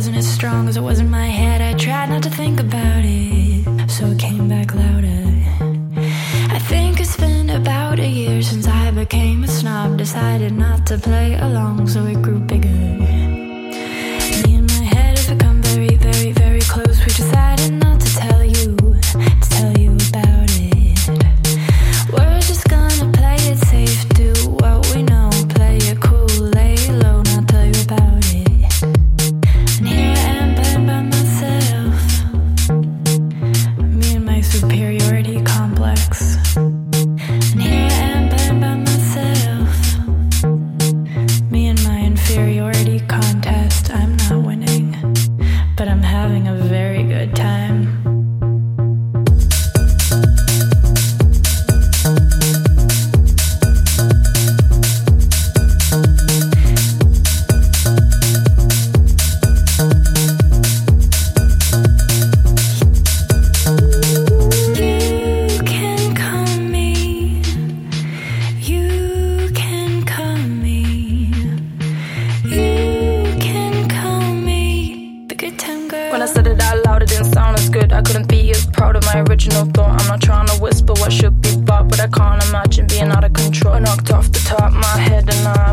wasn't as strong as it was in my head. I tried not to think about it, so it came back louder. I think it's been about a year since I became a snob. Decided not to play along, so it grew bigger. When I said it out loud, it didn't sound as good. I couldn't be as proud of my original thought. I'm not trying to whisper what should be bought, but I can't imagine being out of control. Knocked off the top, of my head and I,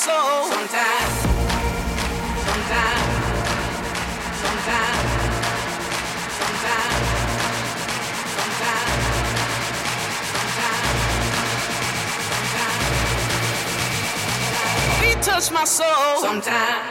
Sometimes, sometimes, sometimes, sometimes, sometimes, sometimes, sometimes. Beat touch my soul. Sometimes.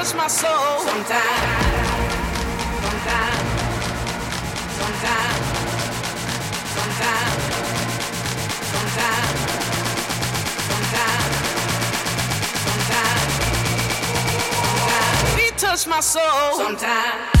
my soul. Sometimes. Sometimes, sometimes, sometimes, sometimes, sometimes, sometimes, sometimes. Beat touch my soul. Sometimes.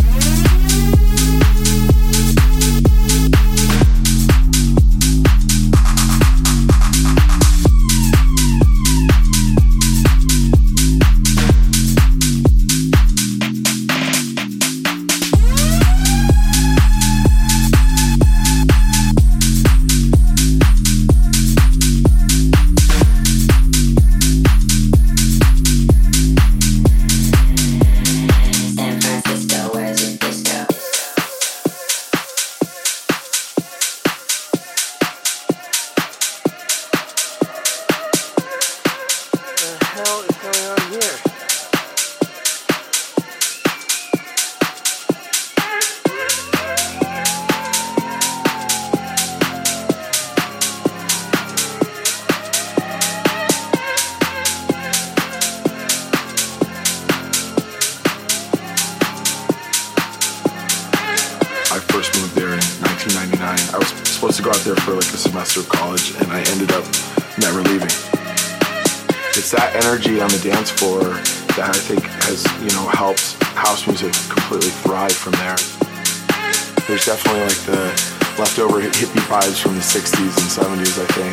Vibes from the 60s and 70s, I think.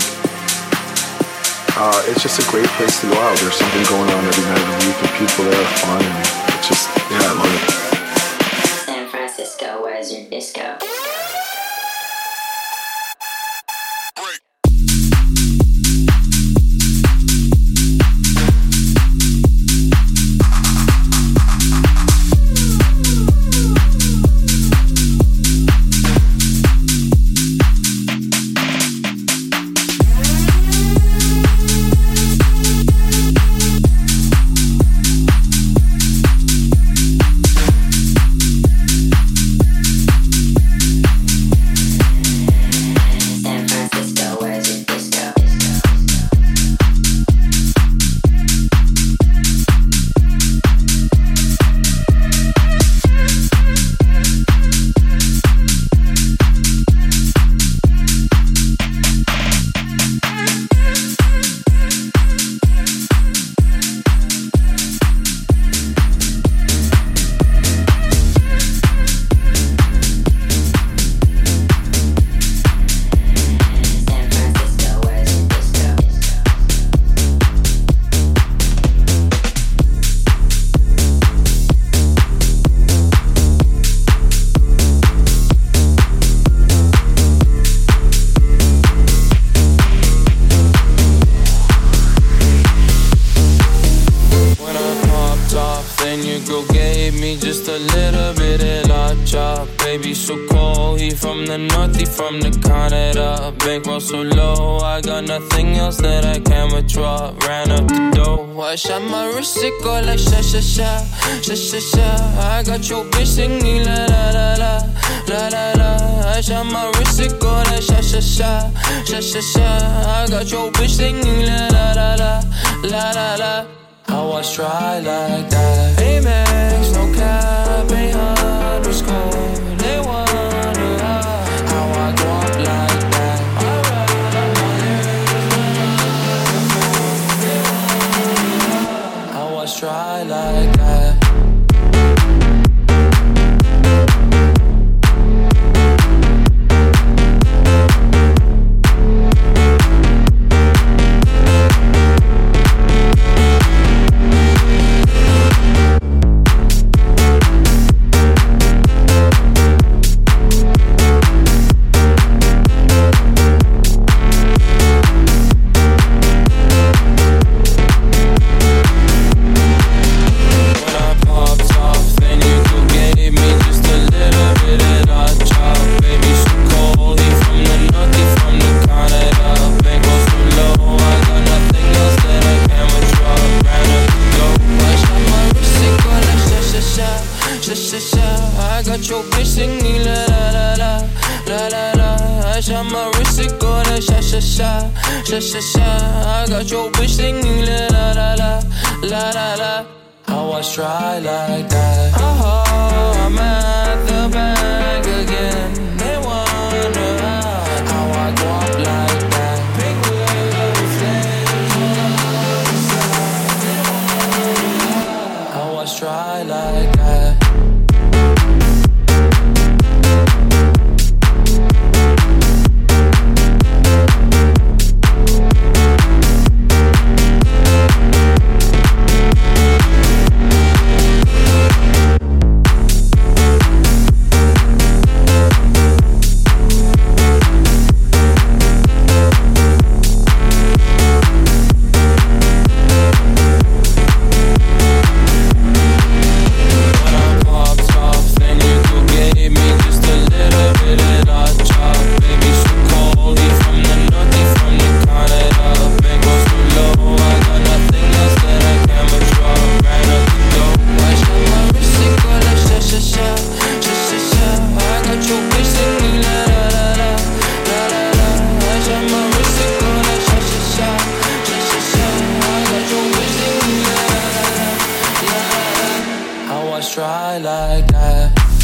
Uh, it's just a great place to go out. There's something going on every night of the week, and people there are fun. And it's just, yeah, I love it. San Francisco, where's your disco? ran out the door. I shot my wrist, it go like sha sha sha, sha sha sha. I got your bitch singing la la la la, la la la. I shot my wrist, it go like sha sha sha, sha sha sha. I got your bitch singing la la la la, la la la. How I try like that? Amex, no cap. cash, I'm a risk it, go to sha sha sha, sha sha sha. I got your bitch singing la la la, la la la. How I try like that? Oh, man. Try like that.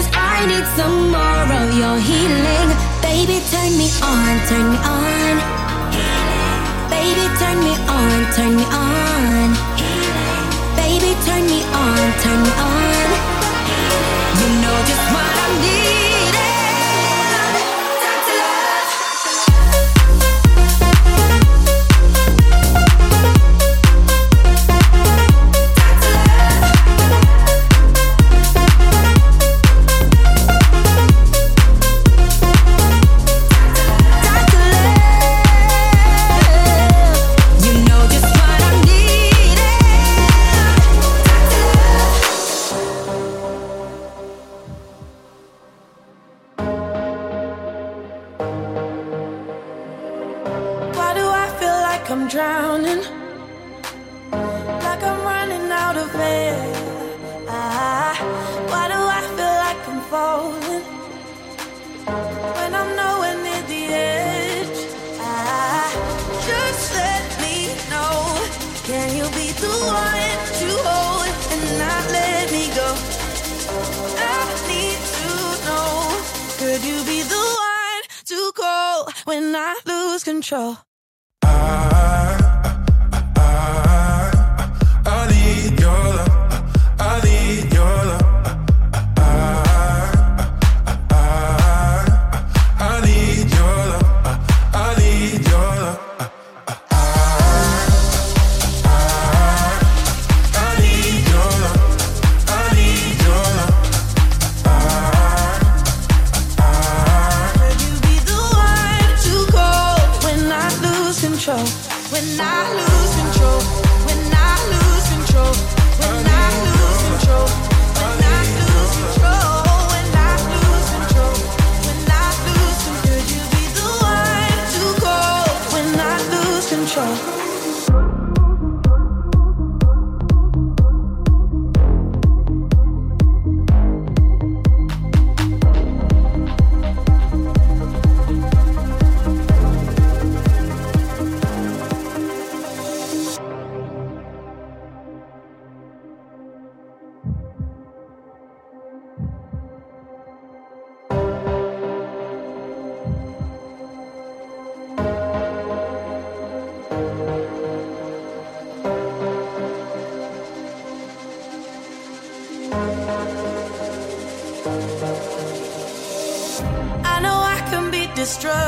Cause I need some more of your healing. Baby, turn me on, turn me on. Baby, turn me on, turn me on. Baby, turn me on, turn me on. You know just what I need.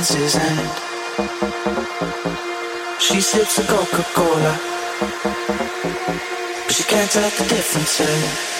dances and she sips a Coca Cola. But she can't tell the difference. Eh?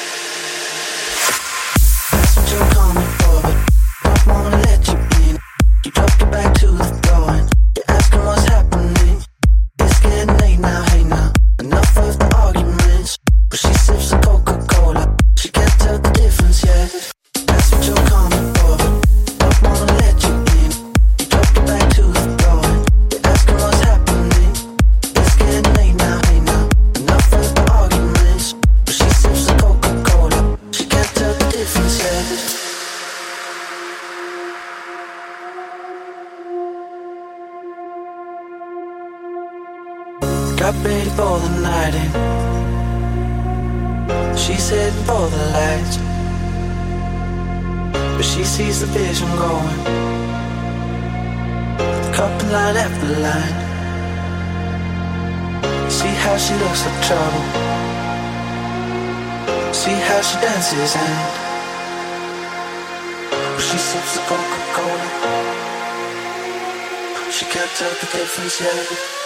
his hand. But she sips the Coca-Cola. She can't tell the difference yet.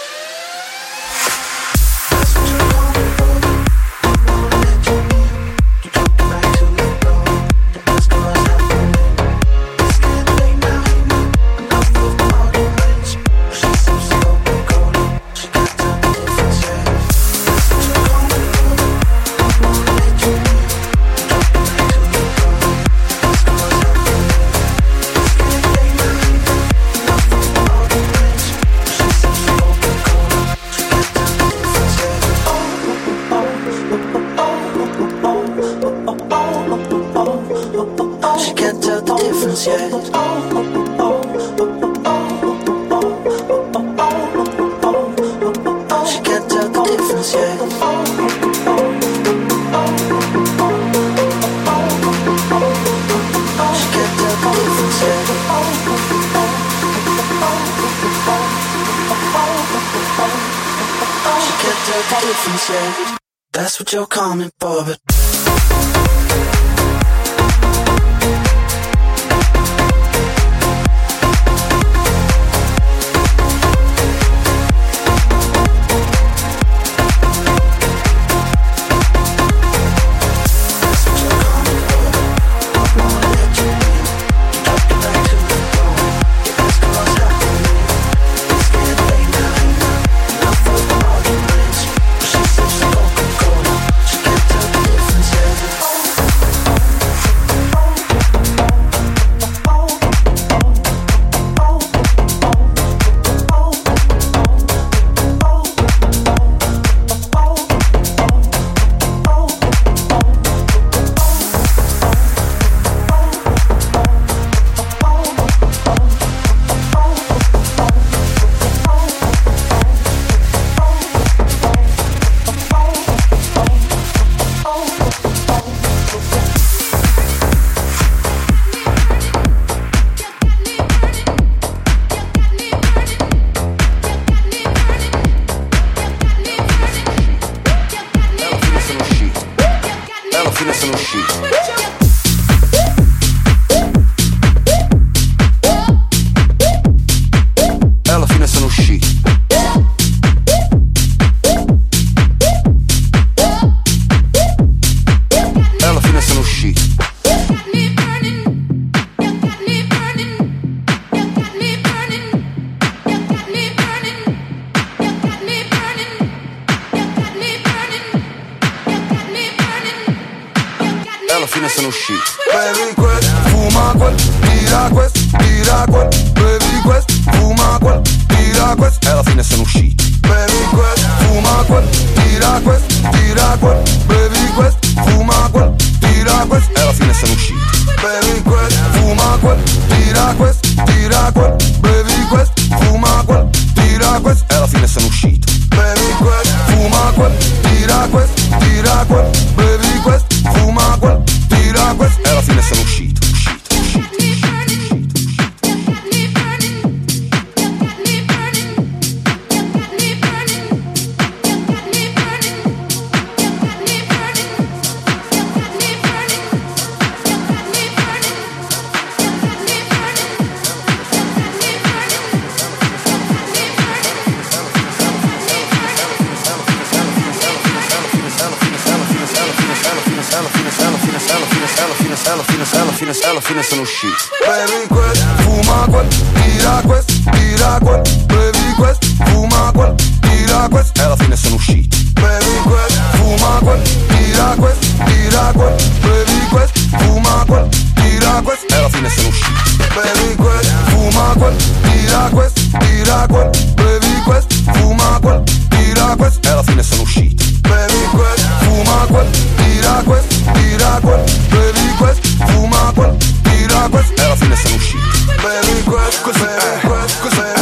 così, così, così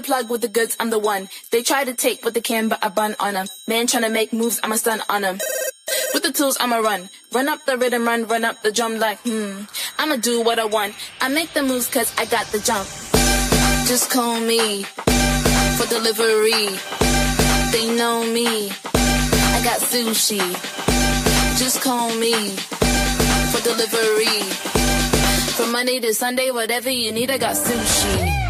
the plug with the goods, I'm the one. They try to take what they can, but I bun on them. Man trying to make moves, I'm a stun on them. With the tools, I'ma run. Run up the rhythm, run, run up the drum like, hmm. I'ma do what I want. I make the moves cause I got the jump. Just call me for delivery. They know me. I got sushi. Just call me for delivery. From Monday to Sunday, whatever you need, I got sushi.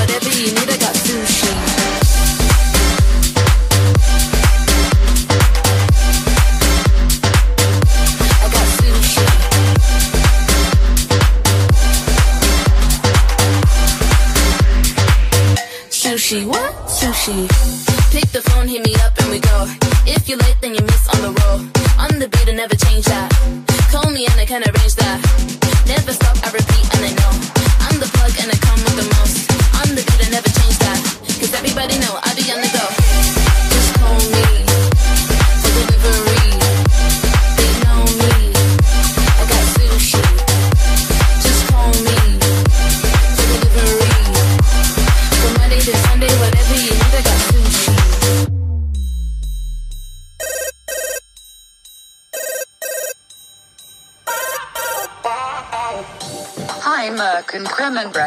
what?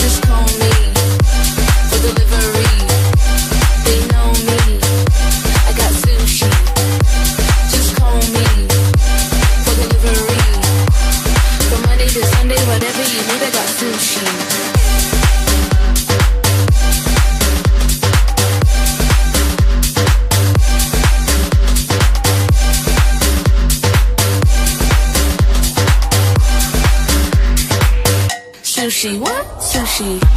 Just call me for delivery. They know Sushi.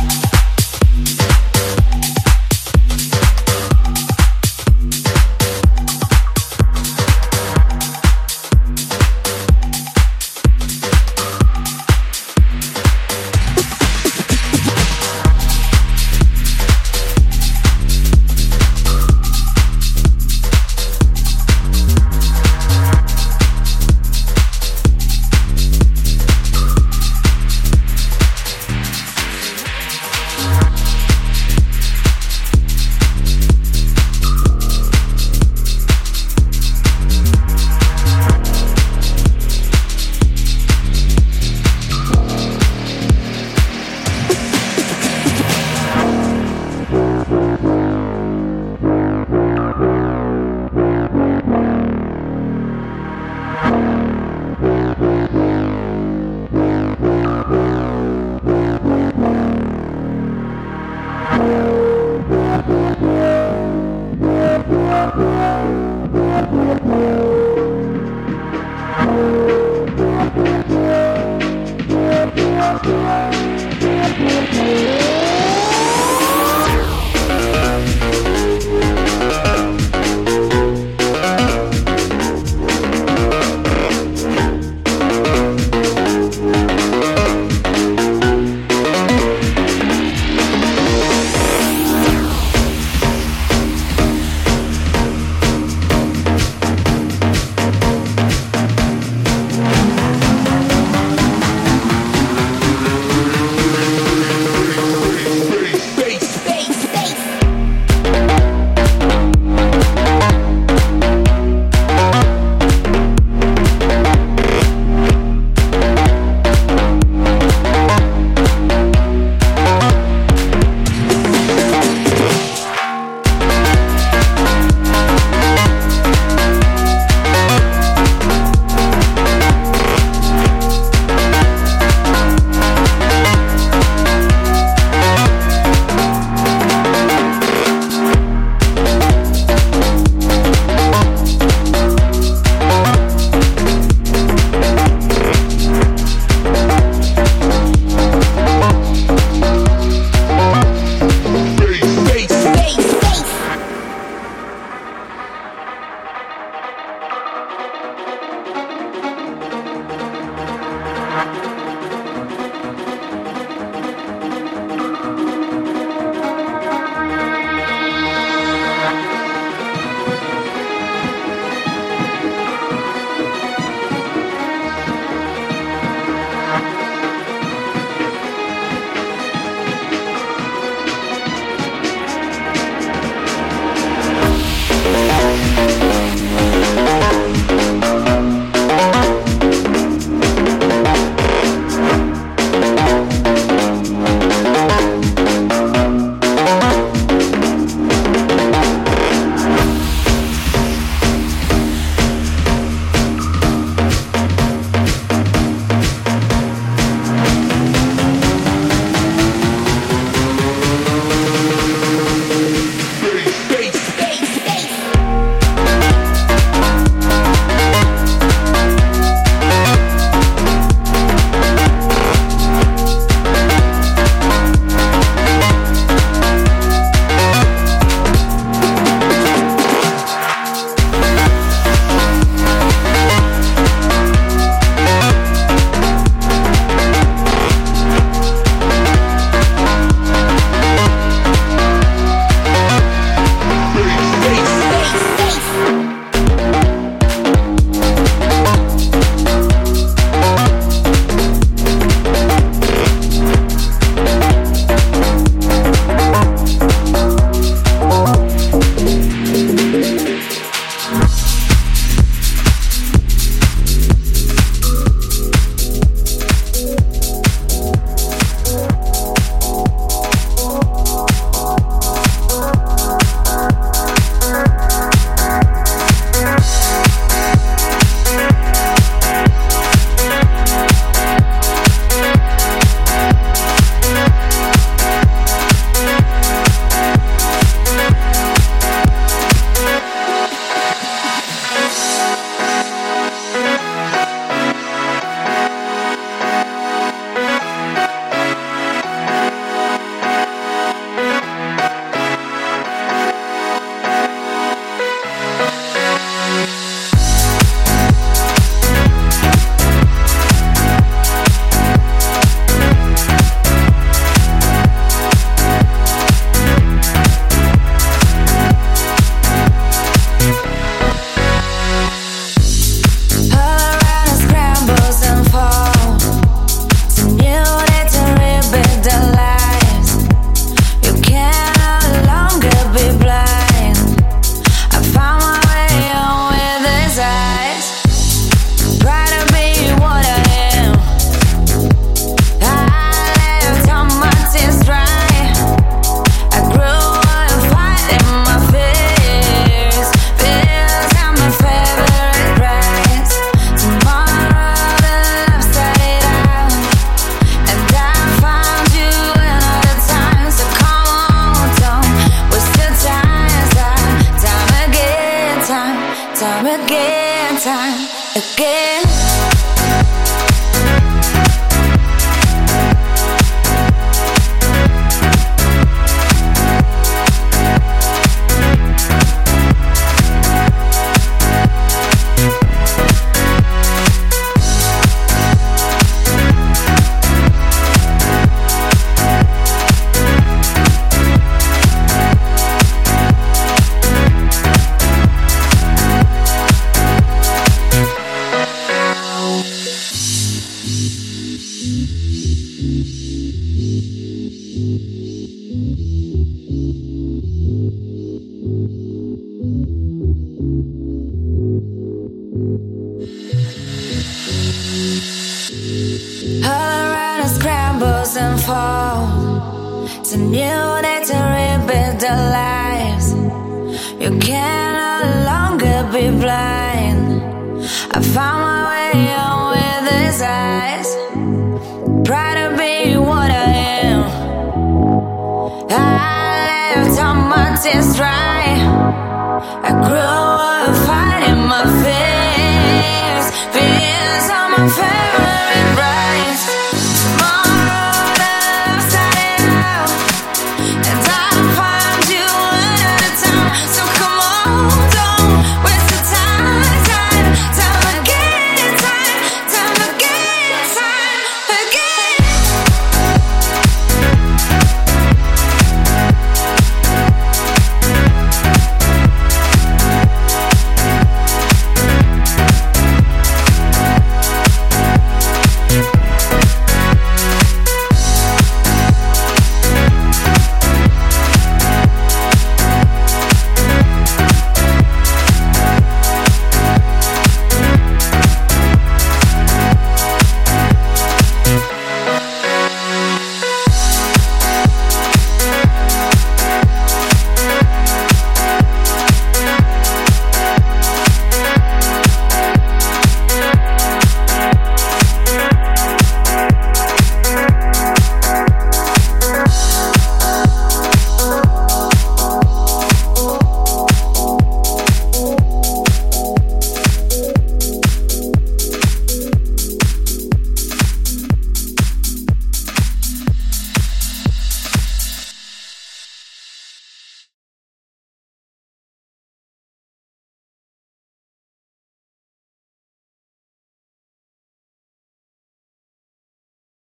Is